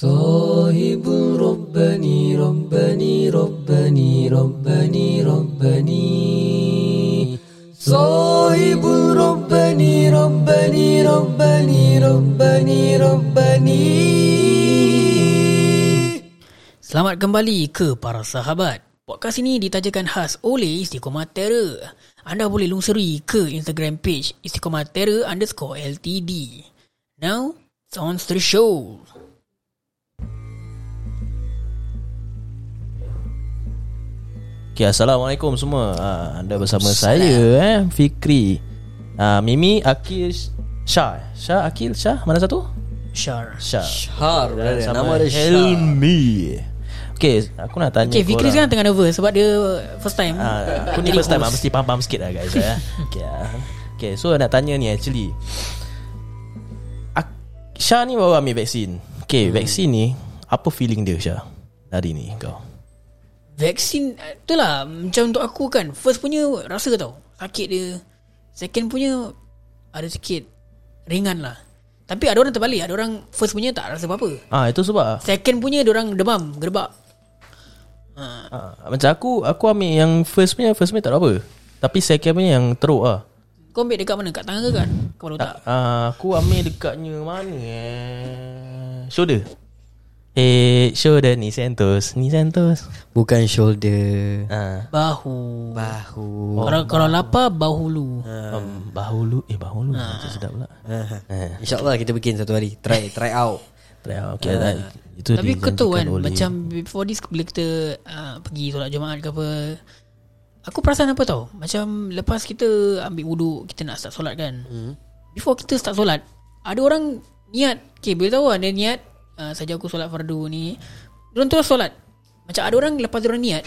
صاحب ربني ربني ربني ربني ربني صاحب ربني ربني ربني ربني ربني Selamat kembali ke para sahabat. Podcast ini ditajakan khas oleh Istiqomah Terror. Anda boleh lungsuri ke Instagram page Istiqomah Terror underscore LTD. Now, it's on to the show. Okay, Assalamualaikum semua uh, Anda bersama saya eh, Fikri uh, Mimi, Akil, Syah Syah, Akil, Syah Mana satu? Shar. Syah Har Dan Nama dia Syah Helmi Okay, aku nak tanya Okay, Fikri sekarang tengah nervous sebab dia first time. uh, Aku ni first time. Mesti faham-faham sikit lah guys ya. okay, uh. okay, so nak tanya ni actually Ak- Syah ni baru ambil vaksin Okay, hmm. vaksin ni Apa feeling dia Syah? Hari ni kau Vaksin, itulah macam untuk aku kan. First punya rasa tau. Sakit dia. Second punya ada sikit ringan lah. Tapi ada orang terbalik. Ada orang first punya tak rasa apa-apa. Ah Itu sebab Second punya dia orang demam, gerbak. Ah, macam aku aku ambil yang first punya first punya tak ada apa. Tapi second punya yang teruk ah. Kau ambil dekat mana? Kat tangan ke kan? Kau tahu tak? Ah, aku ambil dekatnya mana eh? Shoulder. Eh, shoulder ni Santos, ni Santos. Bukan shoulder. Ah, Bahu. Bahu. Kalau kalau lapar bahu lu. um, bahulu eh bahulu macam sedap pula. Eh, InsyaAllah kita bikin satu hari. Try try out. Try out. okay, uh, itu Tapi kau tahu kan oleh- macam before this bila kita uh, pergi solat Jumaat ke apa Aku perasan apa tau? Macam lepas kita ambil wuduk Kita nak start solat kan? Hmm. Before kita start solat Ada orang niat Okay boleh tahu ada niat uh, Saja aku solat fardu ni Diorang terus solat. Macam ada orang lepas diorang niat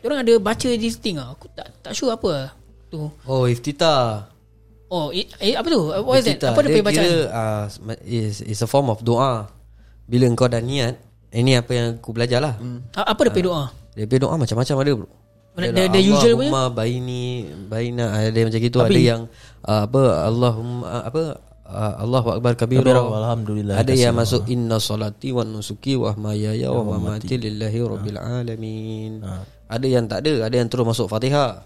Diorang ada baca this thing lah Aku tak tak sure apa lah tu. Oh iftitah. Oh eh, eh, apa tu? What is that. Apa dia punya bacaan? kira, uh, is, is a form of doa. Bila kau dah niat Ini apa yang aku belajar lah. Hmm. Apa dia punya doa? Dia punya doa macam-macam ada bro. The- the- the usual punya? Allahumma baini baina ada macam gitu. Tapi- ada yang uh, apa Allahumma uh, apa uh, Allahu akbar kabira. Alhamdulillah, ada yang masuk inna salati wa nusuki wa mahayaya wa mamati lillahi rabbil alamin. Ada yang tak ada ada yang terus masuk Fatihah.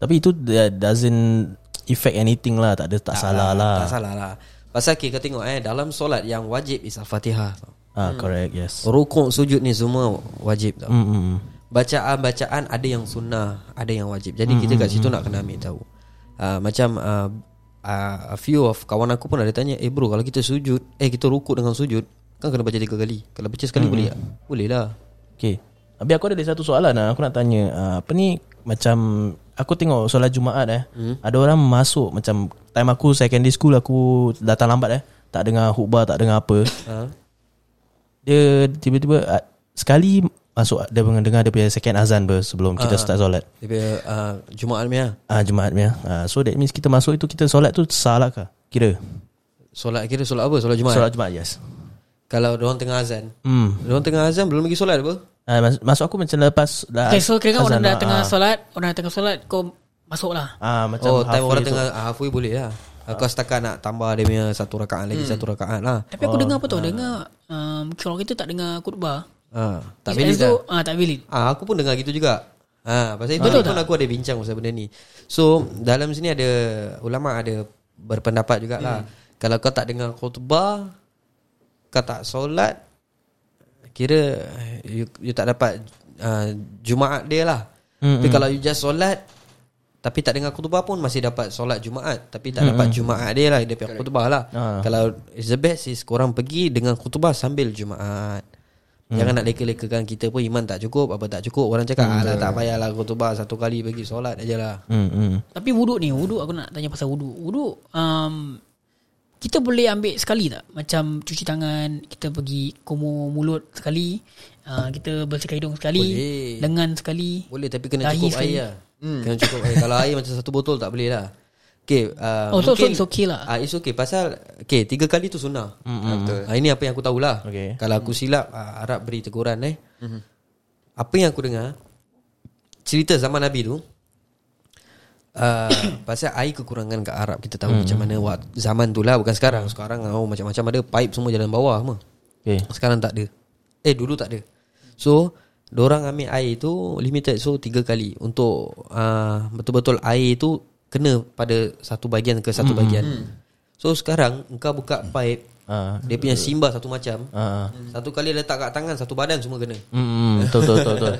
Tapi itu doesn't affect anything lah, tak ada tak, salah lah. tak salah lah. Pasal kita tengok eh dalam solat yang wajib is al-Fatihah. Ah, correct, yes. rukuk sujud ni semua wajib tau. Hmm, hmm. Bacaan-bacaan ada yang sunnah Ada yang wajib. Jadi kita kat situ nak kena ambil tahu. Uh, Macam uh, uh, A few of kawan aku pun ada tanya Eh bro kalau kita sujud Eh kita rukuk dengan sujud Kan kena baca tiga kali. Kalau baca sekali boleh tak? Boleh lah. Okay Habis aku ada satu soalan lah. Aku nak tanya uh, Apa ni Macam Aku tengok solat Jumaat eh. Hmm. Ada orang masuk Macam Time aku secondary school Aku datang lambat eh. Tak dengar khutbah Tak dengar apa. Ha? Dia tiba-tiba uh, Sekali Masuk Dia dengar dia punya second azan ber, Sebelum kita start solat. Dia punya uh, Jumaat ni Ah? Jumaat punya ah, So that means kita masuk itu Kita solat tu salah kah? Kira. Solat kira solat apa? Solat Jumaat? Solat Jumaat yes. Kalau orang tengah azan. Hmm. Orang tengah azan belum lagi solat apa? ah, mas- Masuk aku macam lepas dah Okay so kira kan orang dah lah, tengah ah. solat Orang dah tengah solat Kau masuk lah Ah macam oh time orang tu. tengah ah, halfway boleh lah. Kau setakat nak tambah dia punya Satu rakaat lagi Satu rakaat lah. Tapi aku dengar apa tau Dengar um, Kalau kita tak dengar khutbah ha, Tak it's valid lah ah, Tak valid Ah, aku pun dengar gitu juga. Ah, pasal itu Betul pun tak? aku ada bincang pasal benda ni. So, dalam sini ada ulama ada berpendapat jugalah. Hmm. Kalau kau tak dengar khutbah, kau tak solat, kira you, you tak dapat uh, Jumaat dia lah. Hmm, tapi kalau you just solat tapi tak dengar khutbah pun masih dapat solat Jumaat tapi tak dapat Jumaat dia lah dia punya khutbah lah. Ah. Kalau it's the best is korang pergi dengan khutbah sambil Jumaat. Jangan nak leka-lekakan kita pun iman tak cukup Apa tak cukup Orang cakap Alah tak payahlah khutbah Satu kali pergi solat aja lah Hmm, hmm. Tapi wuduk ni Wuduk aku nak tanya pasal wuduk Wuduk um, Kita boleh ambil sekali tak Macam cuci tangan Kita pergi Kumur mulut sekali uh, Kita bersihkan hidung sekali Boleh. Lengan sekali Boleh tapi kena cukup sekali. air lah hmm. Kena cukup air Kalau air macam satu botol tak boleh lah Okay uh, Oh, so- so it's okay lah. uh, It's okay. Pasal Okay tiga kali tu sunnah. Mm-hmm. uh, Ini apa yang aku tahulah. Okay. Kalau aku silap uh, Arab beri teguran eh. Mm-hmm. Apa yang aku dengar Cerita zaman Nabi tu uh, Pasal air kekurangan kat Arab Kita tahu macam mana wak- Zaman tu lah Bukan sekarang. Sekarang oh, macam-macam ada Pipe semua jalan bawah semua. Okay. Sekarang tak ada. Eh dulu tak ada. So Diorang ambil air tu Limited So tiga kali Untuk uh, Betul-betul air tu Kena pada Satu bahagian ke satu bahagian So sekarang Engkau buka pipe Ah, Dia punya simbah satu macam ah, ah. Satu kali letak kat tangan Satu badan semua kena Hmm, betul, betul, betul, betul.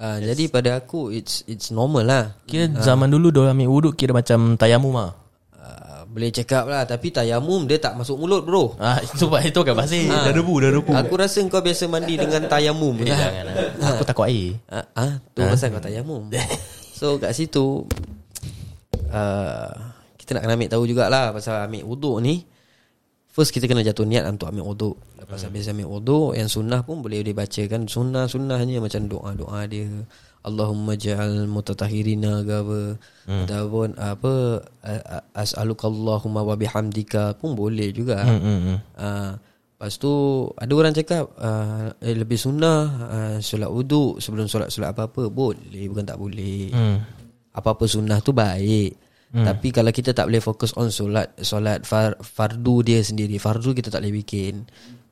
uh, Jadi pada aku It's it's normal lah Kira zaman dulu Diorang ambil wuduk Kira macam tayamum lah uh, Boleh cakap lah Tapi tayamum Dia tak masuk mulut bro Ah, itu itu kan pasir. Dah debu, dah debu. Aku rasa kau biasa mandi dengan tayamum Eh, lah. jangan lah. Aku takut air. Ah, ah tu pasal kau tayamum. so kat situ uh, kita nak kena ambil tahu jugalah pasal ambil wuduk ni. First kita kena jatuh niat untuk ambil wuduk. Lepas habis ambil wuduk yang sunnah pun boleh dibacakan sunnah-sunnahnya macam doa-doa dia. Allahumma ja'al mutatahirina ke apa hmm. ataupun apa as'alukallahumma wa bihamdika pun boleh juga. Hmm, hmm, hmm. Uh, lepas tu ada orang cakap uh, eh, lebih sunnah uh, solat wuduk sebelum solat-solat apa-apa boleh bukan tak boleh. Hmm. Apa-apa sunnah tu baik. Hmm. Tapi kalau kita tak boleh fokus on solat solat far, fardu dia sendiri, fardu kita tak boleh bikin.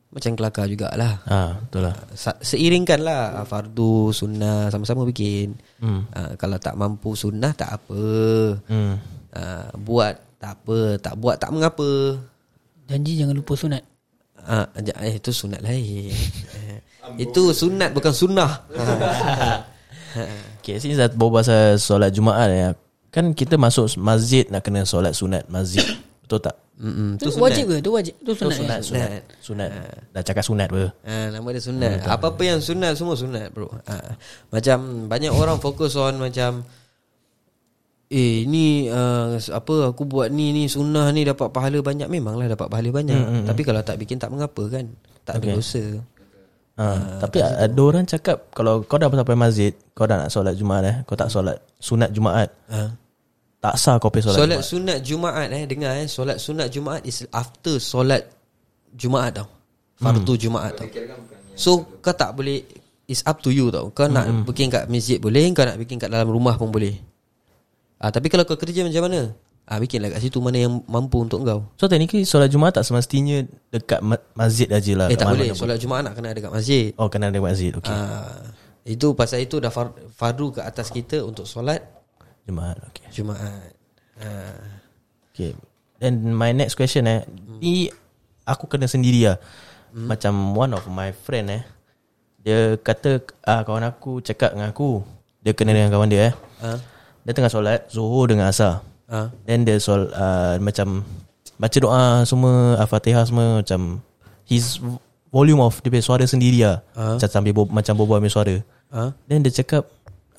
Macam kelakar jugalah. Ah, betul lah. Sa- Seiringkan lah ah, Fardu, sunnah Sama-sama bikin Hmm. uh, Kalau tak mampu sunnah Tak apa Hmm. uh, Buat Tak apa Tak buat tak mengapa Janji jangan lupa sunat Ah, uh, eh, itu sunat lain. itu sunat bukan sunnah. Okay, sini saya bawa pasal solat Jumaat ya. Kan kita masuk masjid nak kena solat sunat masjid. Betul tak? Mm-mm, Tu wajib ke? Tu wajib Tu sunat, sunat, ke? sunat, sunat. Dah cakap sunat apa? Ah, nama dia sunat. Apa-apa yang sunat semua sunat, bro. Ah, macam banyak orang fokus on macam eh ni uh, apa aku buat ni ni sunnah ni dapat pahala banyak memanglah dapat pahala banyak. Mm-hmm. Tapi kalau tak bikin tak mengapa kan? Tak ada dosa. Ha, tapi ada orang cakap kalau kau dah sampai masjid, kau dah nak solat Jumaat eh, kau tak solat sunat Jumaat. Ha. Tak sah kau pergi solat, Solat Jumaat. sunat Jumaat eh dengar eh solat sunat Jumaat is after solat Jumaat tau. Fardu Jumaat tau. So kau tak boleh is up to you tau. Kau nak bikin kat masjid boleh, kau nak bikin kat dalam rumah pun boleh. Ah tapi kalau kau kerja macam mana? Ah bikinlah kat situ mana yang mampu untuk kau. So technically solat Jumaat tak semestinya dekat ma- masjid aja lah. eh kat tak boleh. Solat Jumaat nak kena ada kat masjid. Oh kena ada masjid. Okay. Ah itu pasal itu dah far, fardu ke atas kita untuk solat Jumaat. Okay. Jumaat. Ah Okay. Then my next question eh, ni aku kena sendiri lah. Macam one of my friend eh, dia kata ah kawan aku cakap dengan aku, dia kena dengan kawan dia eh. ah Dia tengah solat Zuhur dengan Asar ah Then dia sol uh, Macam Baca doa semua Al-Fatihah semua Macam His volume of Dia suara sendiri lah Ah. Macam sambil bo- Macam berbual punya suara ah Then dia cakap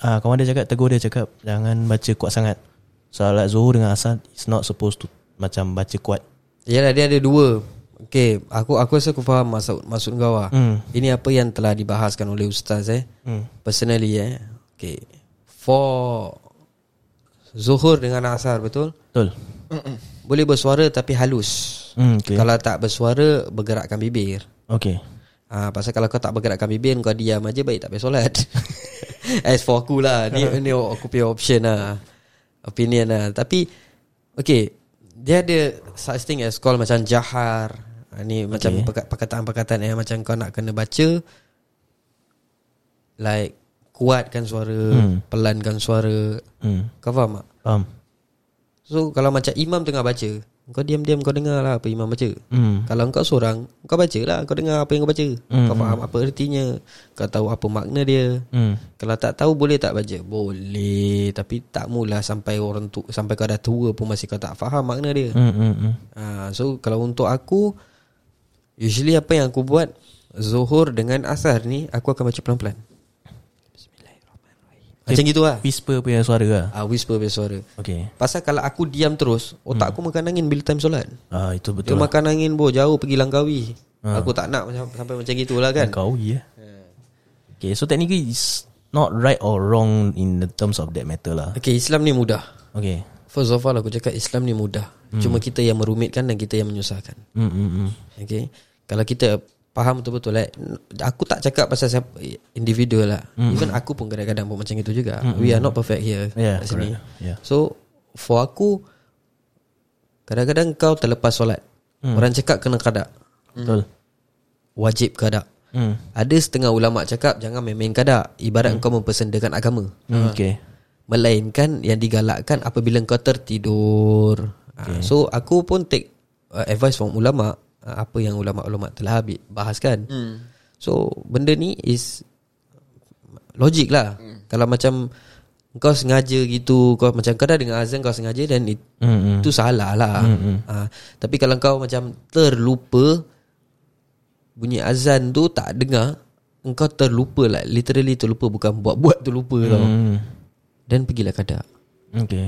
uh, Kawan dia cakap Tegur dia cakap Jangan baca kuat sangat. Salat Zuhur dengan Asar It's not supposed to Macam baca kuat. Yalah dia ada dua. Okay Aku aku rasa aku faham maksud, maksud kau lah Hmm. Ini apa yang telah dibahaskan oleh Ustaz eh? Hmm. Personally eh? Okay. For Zuhur dengan Asar betul? Betul. Boleh bersuara tapi halus. Hmm, okay. Kalau tak bersuara Bergerakkan bibir. Okay. Ah, pasal kalau kau tak bergerakkan bibir Kau diam aja baik tak payah solat As for aku lah Ni, ni aku punya option lah Opinion lah Tapi Okay Dia ada such thing as call macam jahar Ah, Ni macam perka- perkataan-perkataan yang Macam kau nak kena baca Like Kuatkan suara Hmm. Pelankan suara hmm. Kau faham tak? Faham So kalau macam imam tengah baca Kau diam-diam kau dengar lah Apa imam baca hmm. kalau kau seorang Kau baca lah Kau dengar apa yang kau baca Hmm, Kau faham apa artinya Kau tahu apa makna dia Hmm. Kalau tak tahu boleh tak baca Boleh Tapi tak mula sampai orang tu Sampai kau dah tua pun Masih kau tak faham makna dia Hmm. Hmm. Hmm. ha, So kalau untuk aku Usually apa yang aku buat Zuhur dengan asar ni Aku akan baca pelan-pelan Macam gitu lah Whisper punya suara lah. Ah, Whisper punya suara. Okay. Pasal kalau aku diam terus Otak aku makan angin bila time solat. Ah, Itu Dia betul lah. makan angin bo Jauh pergi Langkawi. Aku tak nak macam, Sampai macam gitulah kan. Kau ya Okay so technically It's not right or wrong In the terms of that matter lah. Okay Islam ni mudah. Okay. First of all aku cakap Islam ni mudah. Cuma kita yang merumitkan Dan kita yang menyusahkan. Hmm, hmm, hmm. Okay? Kalau kita Faham betul-betul eh, Aku tak cakap pasal siapa, Individual lah Even aku pun kadang-kadang pun macam itu juga We are not perfect here Yeah, kat sini. correct. Yeah. So For aku Kadang-kadang kau terlepas solat Orang cakap kena kadak Betul wajib kadak. Hmm. Ada setengah ulama cakap jangan main-main kadak. Ibarat kau mempersendakan agama. Hmm. Okay. Melainkan yang digalakkan apabila kau tertidur. Okay. So aku pun take uh, advice from ulama apa yang ulama-ulama telah habis bahaskan. Hmm. So benda ni is logik lah. Hmm. Kalau macam kau sengaja gitu kau macam kau dah dengar azan kau sengaja dan it, Hmm. itu salah lah. Hmm. Uh, tapi kalau kau macam terlupa bunyi azan tu tak dengar engkau terlupa lah literally terlupa bukan buat-buat terlupa hmm. tau. Hmm. Dan pergilah kadak. Okay.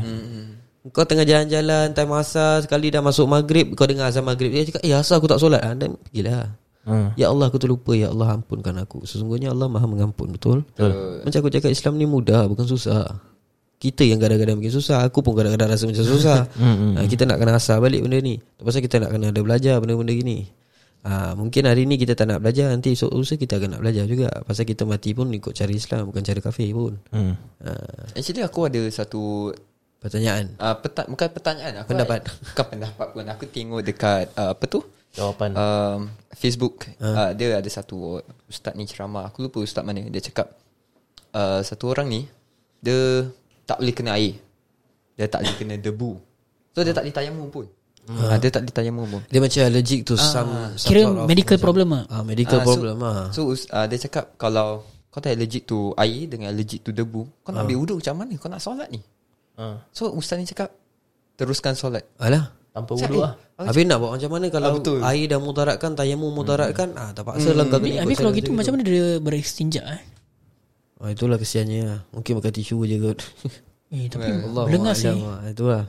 Kau tengah jalan-jalan Time asar Sekali dah masuk maghrib Kau dengar azan maghrib Dia cakap Eh asar aku tak solat. Ah, Dan pergilah. Hmm. Ya Allah aku terlupa. Ya Allah ampunkan aku. Sesungguhnya Allah maha mengampun Betul? Betul. Macam aku cakap Islam ni mudah Bukan susah. Kita yang kadang-kadang bikin susah Aku pun kadang-kadang rasa macam susah. Ha, Kita nak kena asar balik benda ni. Pasal kita nak kena ada belajar Benda-benda gini. Ha, Mungkin hari ni kita tak nak belajar Nanti esok lusa kita akan nak belajar juga. Pasal kita mati pun Ikut cara Islam Bukan cara kafir pun. Hmm. ha, Actually aku ada satu Pertanyaan. Uh, peta- Bukan pertanyaan aku Pendapat. Bukan pendapat pun. Aku tengok dekat uh, Apa tu? Jawapan. um, Facebook. Uh. Dia ada satu Ustaz ni ceramah. Aku lupa ustaz mana. Dia cakap uh, Satu orang ni Dia Tak boleh kena air. Dia tak boleh kena debu. So dia tak boleh tayamum pun. Uh. Dia tak boleh tayamum pun. Dia macam allergic to some, some Kira sort of medical macam- problem ah. Ah, medical Ah, problem so, ah. So us- uh, dia cakap Kalau Kau tak allergic to air Dengan allergic to debu Kau nak ambil wuduk macam mana? Kau nak solat ni Ah. So ustaz ni cakap Teruskan solat Alah. Tanpa wuduk lah. Habis nak buat macam mana kalau Ah, betul. air dah mudaratkan, tayamum mudaratkan, ah tak paksa lah kau kena ikut Habis kalau gitu macam mana dia beristinja eh? Ah itulah kesiannya. Mungkin pakai tisu je kot. Eh tapi Allah Belengas sih Itulah.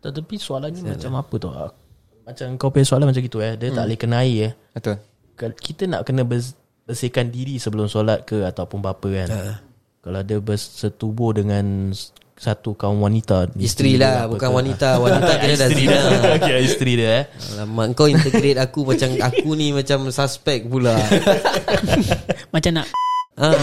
Tetapi soalannya macam apa tu? Ah, Macam kau punya soalan macam gitu eh. Dia tak boleh kena air eh. Betul Kita nak kena bers- bersihkan diri sebelum solat ke ataupun apa kan. Kalau dia bersetubuh dengan satu kaum wanita. Isteri lah apa bukan ke. wanita. Wanita kira dah Isteri zina. Okay, isteri dia eh. Alamak kau integrate aku macam aku ni macam suspek pula. Macam nak Ah,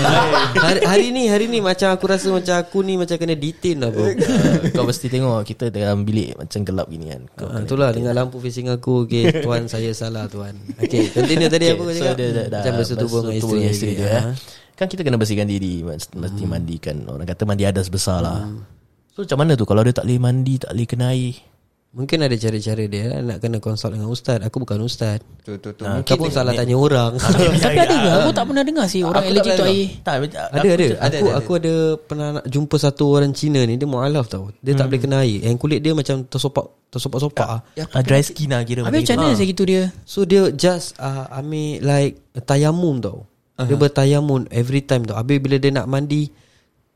hari, hari ni hari ni macam aku rasa macam aku ni macam kena detain lah bro. Ah, kau mesti tengok kita dalam bilik macam gelap gini kan. Kau Ah, itulah dengan lampu facing aku Okay tuan saya salah tuan. Okay continue tadi apa kau so cakap? dia dah, dah Macam bersetubuh dengan isteri, isteri dia Ah. eh. Kan kita kena bersihkan diri Mesti mesti mandikan. Orang kata mandi adas besar lah. So macam mana tu? Kalau dia tak boleh mandi Tak boleh kena air Mungkin ada cara-cara dia lah Nak kena consult dengan ustaz. Aku bukan ustaz. Tu tu tu. ha, Kau pun salah tanya orang. Tapi ada ke? Aku tak pernah dengar sih Orang Aku allergic tu air. Tak Ada ada. Aku aku ada. pernah nak jumpa satu orang Cina ni. Dia mualaf tau. Dia tak boleh kena air. Yang kulit dia macam tersopak Tersopak-sopak ah. uh, Dry skin lah kira Habis macam mana saya gitu dia? So dia just uh, ambil like tayamum tau. Dia bertayamum every time tau. Habis bila dia nak mandi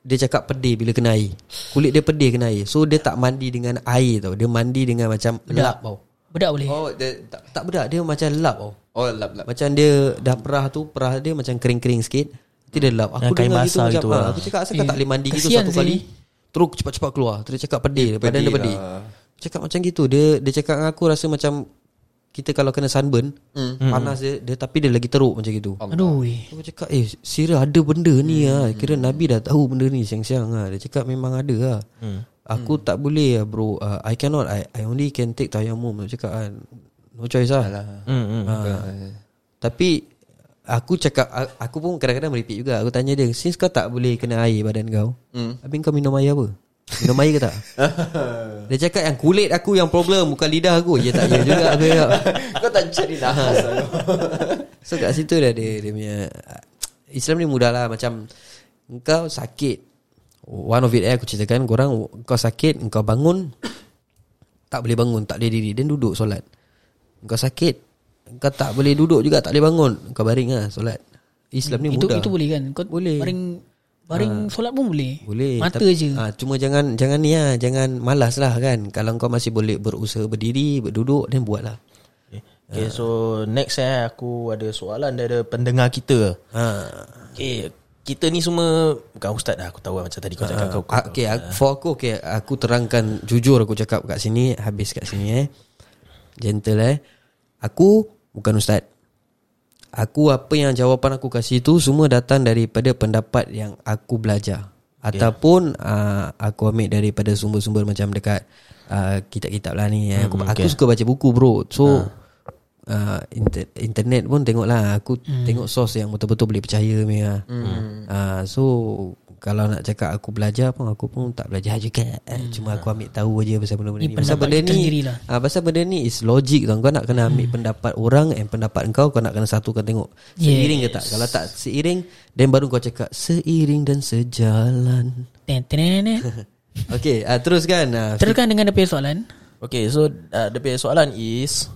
Dia cakap pedih bila kena air. Kulit dia pedih kena air. So dia tak mandi dengan air tau. Dia mandi dengan macam lap tau Bedak boleh? Oh dia tak Tak bedak. Dia macam lap tau Oh lap lap. Macam dia dah perah tu Perah dia macam kering-kering sikit. Nanti dia lap Aku Yang kain dengar basah gitu, gitu macam lah. ah, Aku cakap asal Eh, tak boleh mandi gitu satu sih. kali Terus cepat-cepat keluar. Terus dia cakap pedih. Badan dia pedih pedih. lah. Cakap macam gitu. Dia dia cakap dengan aku rasa macam Kita kalau kena sunburn Hmm. Panas dia, dia Tapi dia lagi teruk macam gitu. Aduh. Aku cakap eh Sira ada benda ni lah Kira Nabi dah tahu benda ni Siang-siang lah Dia cakap memang ada lah Aku tak boleh lah bro. Uh, I cannot. I, I only can take tayammum Dia cakap kan No choice lah hmm, hmm. ha. Tapi Aku cakap a- Aku pun kadang-kadang meripik juga. Aku tanya dia Since kau tak boleh kena air badan kau Hmm. Habis kau minum air apa? Minum air ke tak? dia cakap yang kulit aku yang problem Bukan lidah aku. Ya tak ya juga aku cakap Kau tak cari nafas So kat situ dah dia, dia punya Islam ni mudah lah. Macam Engkau sakit. One of it eh aku ceritakan Korang Kau sakit Engkau bangun Tak boleh bangun Tak boleh diri. Dan duduk solat. Engkau sakit Engkau tak boleh duduk juga Tak boleh bangun. Engkau baring lah solat. Islam ni Itu mudah. itu boleh kan? Kau Boleh. Baring Baring solat pun boleh. Boleh Mata Tapi- je. ha, Cuma jangan Jangan ni lah Jangan malas lah kan. Kalau kau masih boleh Berusaha berdiri Berduduk Dan buat lah Okay so next eh Aku ada soalan dari pendengar kita. Ha. Okay Kita ni semua Bukan ustaz dah Aku tahu lah macam tadi kau cakap kau, kau, Ah, okay, aku, for aku okay, aku terangkan jujur aku cakap kat sini, habis kat sini eh. Gentle eh. Aku bukan ustaz. Aku apa yang jawapan aku kasih tu semua datang daripada pendapat yang aku belajar. Ataupun uh, aku ambil daripada sumber-sumber macam dekat uh, kitab-kitab lah ni. Eh. Aku, Hmm, aku okay. suka baca buku bro. So uh, inter, internet pun tengoklah aku hmm. tengok source yang betul-betul boleh percaya punya. Hmm. Uh, so kalau nak cakap aku belajar pun aku pun tak belajar juga. Hmm. Cuma aku ambil tahu aja pasal benda-benda Ni ni. Pasal benda ni sendirilah. ah pasal benda ni is logic tau. Kau nak kena ambil hmm. pendapat orang and pendapat kau kau nak kena satukan tengok. Seiring yes. ke tak? Kalau tak seiring then baru kau cakap seiring dan sejalan. Ten, ten, ten, ten. Okay, uh, teruskan. Uh, Teruskan dengan dia punya soalan Okay so uh, soalan is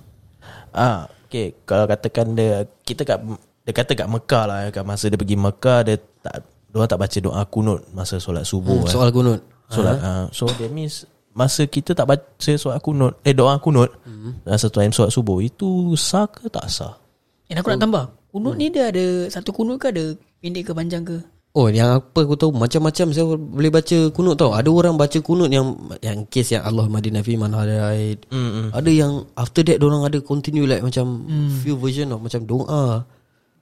ah Okay Kalau katakan dia Kita kat Dia kata kat Mekah lah Kat masa dia pergi Mekah Dia tak Dia tak baca doa kunut Masa solat subuh hmm, eh. soal kunut. Solat uh, So that means Masa kita tak baca solat kunut Eh doa kunut hmm. Masa time solat subuh Itu sah ke tak sah Dan aku nak tambah Kunut ni dia ada Satu kunut ke ada Pendek ke panjang ke Oh yang apa aku tahu macam-macam saya boleh baca kunut tau. Ada orang baca kunut yang yang case yang Allah madina fi man hadaid. Mm-mm. Ada yang after that orang ada continue like macam few version of macam doa.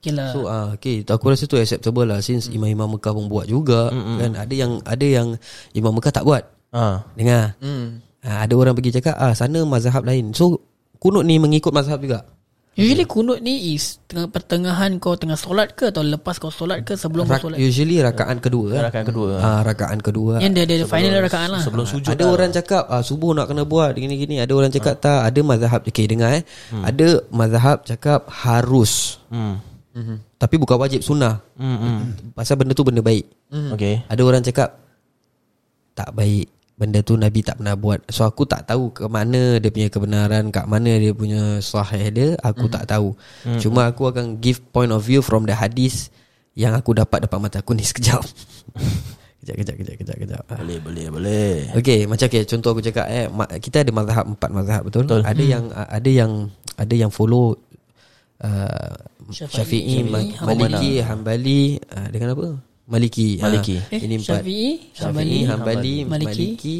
Okay lah So ah okay aku rasa tu acceptable lah since imam-imam Mekah pun buat juga kan ada yang ada yang imam Mekah tak buat. ah. Dengar. Hmm. Ah, ada orang pergi cakap ah sana mazhab lain. So kunut ni mengikut mazhab juga. Usually kunut ni is Tengah pertengahan kau tengah solat ke Atau lepas kau solat ke Sebelum kau Rak, solat usually rakaat kedua. kan? Rakaat kedua Ah rakaat kedua. Yang dia ada final rakaat lah Sebelum sujud Ada orang cakap ah, subuh nak kena buat gini-gini. Ada orang cakap tak. Ada mazhab okay dengar eh. Ada mazhab cakap harus. hmm. Mm-hmm. Tapi bukan wajib sunnah. Hmm, hmm. Pasal benda tu benda baik. Okay Ada orang cakap tak baik. Benda tu Nabi tak pernah buat. So aku tak tahu ke mana dia punya kebenaran, kat mana dia punya sahih dia, aku tak tahu. Cuma aku akan give point of view from the hadis yang aku dapat depan mata aku ni sekejap. kejap, kejap, kejap, kejap, kejap. Boleh boleh boleh Okay macam okay, contoh aku cakap eh ma- kita ada mazhab empat mazhab betul? betul. Ada yang ada yang ada yang follow uh, Syafi'i, Syafi'i. Maliki, Hambali uh, dengan apa? Maliki. Maliki. Ah, Eh, ini empat. Syafi'i, Syafi'i, Hambali, Maliki. Maliki,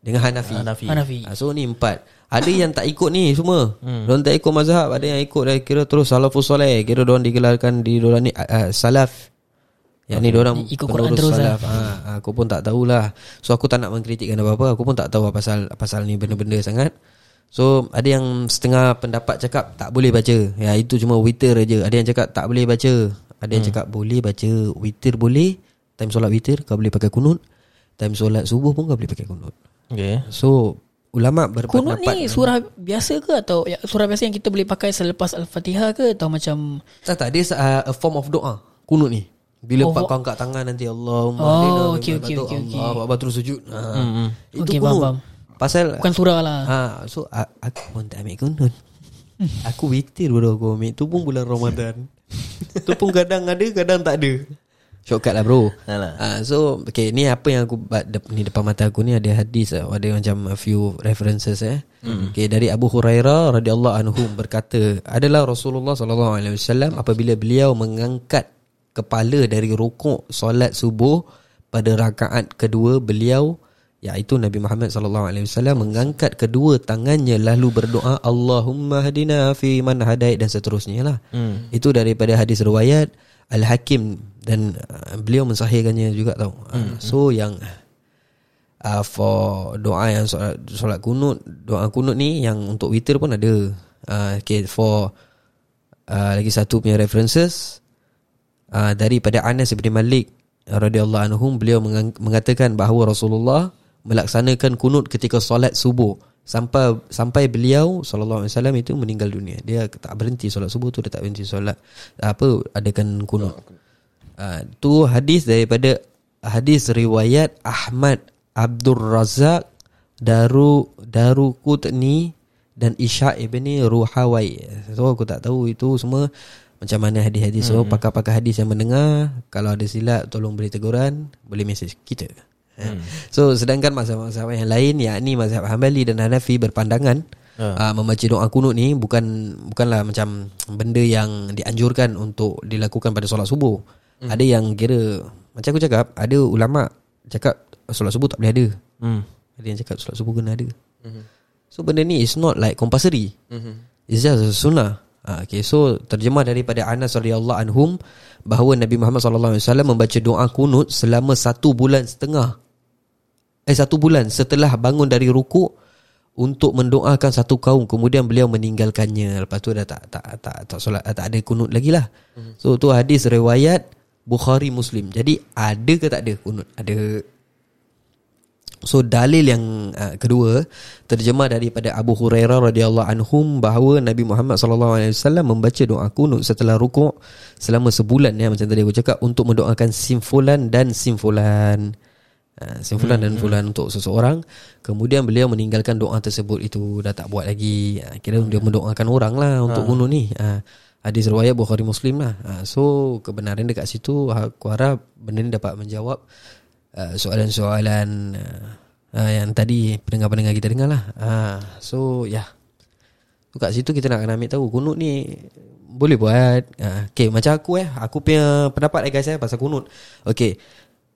dengan Hanafi. Hanafi Hanafi Ah, so ni empat. Ada yang tak ikut ni semua. Hmm. Diorang tak ikut mazhab, ada yang ikut dah kira terus salafus soleh. Kira diorang digelarkan di diorang ni uh, uh, salaf. Yang ni diorang Ikut Quran terus lah. salaf. Ha, aku pun tak tahulah. So aku tak nak mengkritikkan apa-apa. Aku pun tak tahu pasal pasal ni benda-benda sangat. So ada yang setengah pendapat cakap tak boleh baca. Ya itu cuma witir aja. Ada yang cakap tak boleh baca. Ada yang cakap boleh baca witir boleh. Time solat witir kau boleh pakai kunut. Time solat subuh pun kau boleh pakai kunut. Okay So ulama Kunut berpendapat ni surah biasa ke Atau ya, surah biasa yang kita boleh pakai Selepas Al-Fatihah ke Atau macam tak tak dia uh, a form of doa kunut ni. Bila Oh, kau angkat tangan nanti Allahumma Oh, batuk, okey, okey. Allah Akbar terus sujud. Ha. Hmm, Itu Okey, kunut. faham, faham. Pasal Bukan surah lah ha so a- aku pun tak ambil kunut. aku witir baru aku ambil tu pun bulan Ramadan. tu pun kadang ada kadang tak ada. Shortcut lah bro Alah. ha, So okay, Ni apa yang aku Ni depan mata aku ni Ada hadis lah. Ada macam a few references eh. Mm. Okay, dari Abu Hurairah radhiyallahu anhu berkata adalah Rasulullah sallallahu alaihi wasallam apabila beliau mengangkat kepala dari rukuk solat subuh pada rakaat kedua beliau iaitu Nabi Muhammad sallallahu alaihi wasallam mengangkat kedua tangannya lalu berdoa Allahumma hadina fi man hadait dan seterusnya lah. Mm. Itu daripada hadis riwayat Al-Hakim dan uh, beliau mensahihkannya juga tau. Uh, so yang uh, for doa yang solat, solat kunut, doa kunut ni yang untuk witir pun ada. Uh, okay, for uh, lagi satu punya references uh, daripada Anas bin Malik radhiyallahu anhu beliau mengatakan bahawa Rasulullah melaksanakan kunut ketika solat subuh sampai sampai beliau sallallahu alaihi wasallam itu meninggal dunia. Dia tak berhenti solat subuh tu dia tak berhenti solat apa adakan kunut. Uh, tu hadis daripada hadis riwayat Ahmad Abdul Razak Daru Daru Qutni dan Isya ibn Ruhawai. So aku tak tahu itu semua macam mana hadis-hadis. So Hmm. pakar-pakar hadis yang mendengar kalau ada silap tolong beri teguran, boleh message kita. Hmm. So sedangkan mazhab-mazhab yang lain yakni mazhab Hambali dan Hanafi berpandangan Ha. uh, membaca doa kunut ni bukan bukanlah macam benda yang dianjurkan untuk dilakukan pada solat subuh. Hmm. Ada yang kira macam aku cakap, ada ulama cakap solat subuh tak boleh ada. Hmm. Ada yang cakap solat subuh kena ada. Mm-hmm. So benda ni is not like compulsory. Mm-hmm. It's just a sunnah. Ha, okay, so terjemah daripada Anas radhiyallahu anhum bahawa Nabi Muhammad sallallahu alaihi wasallam membaca doa kunut selama satu bulan setengah. Eh satu bulan setelah bangun dari rukuk untuk mendoakan satu kaum kemudian beliau meninggalkannya. Lepas tu dah tak tak tak tak solat tak ada kunut lagi lah. So tu hadis riwayat Bukhari Muslim. Jadi ada ke tak ada kunut? Ada. So dalil yang uh, kedua terjemah daripada Abu Hurairah radhiyallahu anhum bahawa Nabi Muhammad sallallahu alaihi wasallam membaca doa kunut setelah rukuk selama sebulan. Ya macam tadi aku cakap untuk mendoakan simfulan dan simfulan. Uh, simfulan dan fulan untuk seseorang kemudian beliau meninggalkan doa tersebut itu dah tak buat lagi uh, kira dia mendoakan orang lah untuk kunut ni uh, hadis riwayat Bukhari Muslim lah so kebenaran dekat situ aku harap benda ni dapat menjawab uh, soalan-soalan uh, yang tadi pendengar-pendengar kita dengar lah. So ya. Yeah. So, kat situ kita nak kena ambil tahu kunut ni boleh buat. Uh, okay macam aku eh. Aku punya pendapat eh guys eh pasal kunut. Okay.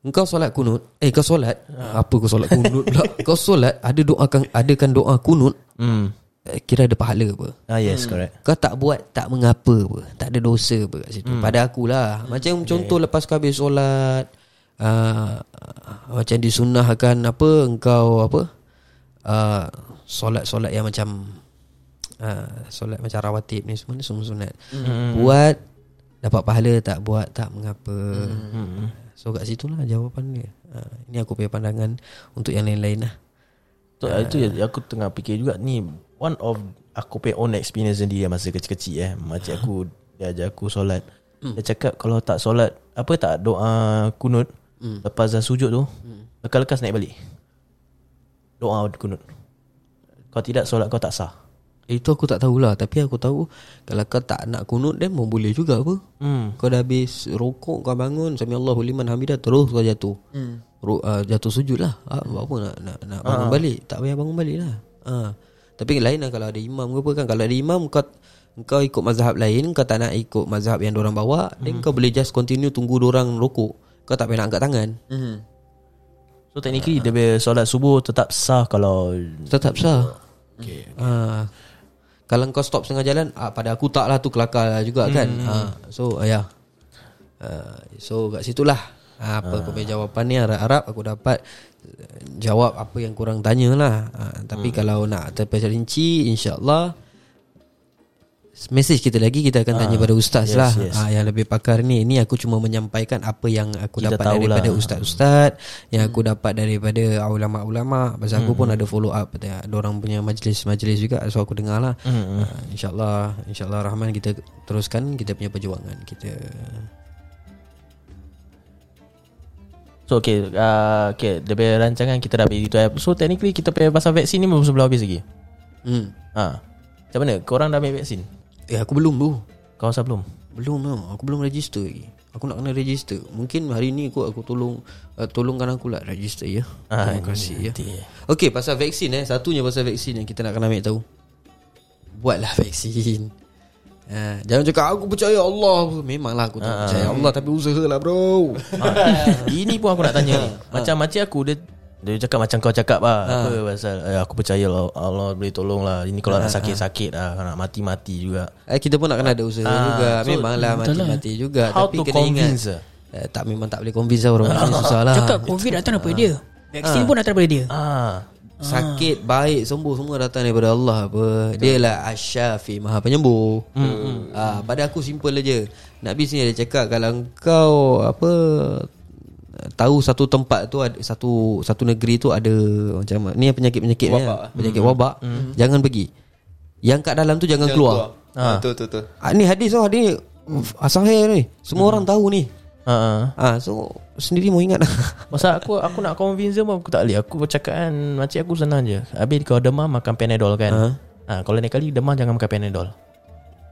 Engkau solat kunut. Eh kau solat? Apa kau solat kunut pula? Kau solat Ada doakan Adakan doa kunut. Hmm. eh, Kira ada pahala apa? Ah yes, correct. kau tak buat Tak mengapa apa. Tak ada dosa apa kat situ. Hmm. Pada akulah. Macam contoh lepas kau habis solat uh, Macam disunnahkan Apa Engkau apa uh, Solat-solat yang macam uh, Solat macam rawatib ni Semua ni semua sunat. Hmm. Buat Dapat pahala Tak buat Tak mengapa. Hmm. So kat situ lah jawapan dia uh, Ini aku punya pandangan Untuk yang lain-lain lah Tu, uh, itu aku tengah fikir juga ni one of aku punya own experience sendiri masa kecil-kecil eh. Macam aku dia ajar aku solat. Dia cakap kalau tak solat apa tak doa kunut lepas dah sujud tu lekas-lekas naik balik. Doa kunut. Kau tidak solat kau tak sah. Itu aku tak tahulah Tapi aku tahu Kalau kau tak nak kunut Then pun boleh juga apa Hmm. Kau dah habis rokok Kau bangun Sami Allahu liman hamidah Terus kau jatuh hmm. Ro, uh, Jatuh sujud lah ah, Buat apa nak, nak, nak bangun balik Tak payah bangun balik lah ah. Tapi lain lah Kalau ada imam ke apa kan Kalau ada imam Kau kau ikut mazhab lain Kau tak nak ikut mazhab yang orang bawa hmm. Then kau boleh just continue Tunggu orang rokok Kau tak payah nak angkat tangan Hmm. So technically dia punya solat subuh tetap sah kalau Tetap sah okay, okay. Ah. Kalau kau stop setengah jalan ah, Pada aku tak lah tu kelakar juga kan. Ah, So ah, ya. Yeah. ah, So kat situlah. Ah, Apa aku punya jawapan ni Harap-harap aku dapat eh, Jawab apa yang kurang tanya lah ah, Tapi kalau nak terperinci InsyaAllah Mesej kita lagi Kita akan tanya pada ustaz yes, lah. yes. ah, Yang lebih pakar ni Ini aku cuma menyampaikan Apa yang aku Kita dapat daripada ustaz-ustaz Yang aku dapat daripada ulama-ulama. Pasal aku pun ada follow up Ada orang punya majlis-majlis juga So aku dengar lah. Uh, InsyaAllah InsyaAllah Rahman kita teruskan Kita punya perjuangan Kita. So okay, uh, okay Dia punya rancangan kita dah habis itu. Eh. So technically kita punya pasal vaksin ni Belum sebelum habis lagi? Hmm. ha. Macam mana? Korang dah ambil vaksin Eh aku belum tu Kau rasa belum? Belum tau Aku belum register lagi. Aku nak kena register. Mungkin hari ni aku, aku tolong uh, Tolongkan aku lah Register ya. Ah, Terima kasih ya. Okey pasal vaksin eh. Satunya pasal vaksin Yang kita nak kena ambil tahu. Buatlah vaksin. Ha, jangan cakap aku percaya Allah. Memanglah aku tak percaya Allah Tapi usahalah bro. Ha. Ini pun aku nak tanya. Ni Macam macam aku Dia dia cakap macam kau cakap lah. Apa pasal eh, Aku percaya lah Allah boleh tolong lah. Ini kalau nak sakit-sakit lah Nak mati-mati juga. Eh, Kita pun nak kena ada usaha Ah, juga. so, Memanglah mati-mati juga. How Tapi to kena ingat convince lah? eh, Tak memang tak boleh convince lah orang Ini susah lah. Cakap covid datang daripada dia. Vaksin pun datang daripada dia. Ah. Sakit, baik, sembuh Semua datang daripada Allah apa. Dia lah Asyafi Maha penyembuh hmm. ah, Pada aku simple aja Nabi sini ada cakap Kalau kau Apa Tahu satu tempat tu ada Satu satu negeri tu ada Macam mana Ni penyakit-penyakit Wabak. Penyakit wabak. Jangan pergi. Yang kat dalam tu jangan, keluar, Ah. Betul betul betul. Ah, Ni hadis oh Hadis Asahir ni. Semua orang tahu ni. Ha, ha. ah, So Sendiri mau ingat Masa aku aku nak convince dia pun aku tak boleh. Aku bercakap kan Makcik aku senang je. Habis kalau demam makan Panadol kan. Ha. ha. Kalau lain kali demam jangan makan Panadol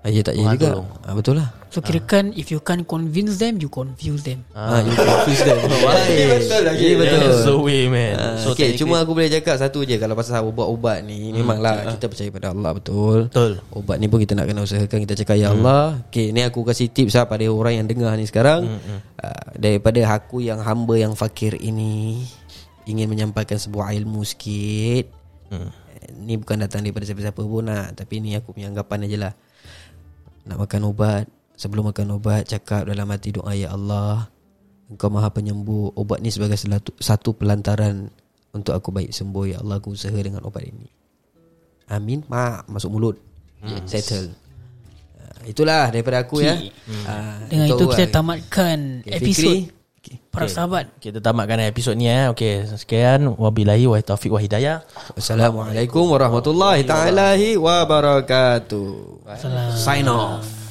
Ya tak ya juga. tolong. ah, Betul lah. So kirakan If you can't convince them You confuse them. Ah. You confuse them. Ini betul lagi. Ini betul. That's the way man. Ah, So okay, cuma aku boleh cakap satu je. Kalau pasal ubat-ubat ni Memanglah kita percaya pada Allah betul. Betul. Ubat ni pun kita nak kena usahakan Kita cakap Ya Allah Okay ni aku kasih tips lah Pada orang yang dengar ni sekarang. Uh, Daripada aku yang hamba yang fakir ini Ingin menyampaikan sebuah ilmu sikit. Hmm. Eh, Ni bukan datang daripada siapa-siapa pun nak Tapi ni aku punya anggapan aja lah Nak makan ubat Sebelum makan ubat Cakap dalam hati doa Ya Allah Engkau maha penyembuh Ubat ni sebagai satu, satu pelantaran Untuk aku baik sembuh. Ya Allah aku usaha dengan ubat ini. Amin. Mak Masuk mulut. Settle. Ah, Itulah daripada aku ya. Ah, Dengan itu kau, kita tamatkan Okay, episod Fikri. Para sahabat Kita tamatkan episod ni eh. Okey, sekian wabillahi wa taufiq wa hidayah. Assalamualaikum warahmatullahi taala wabarakatuh. Sign off.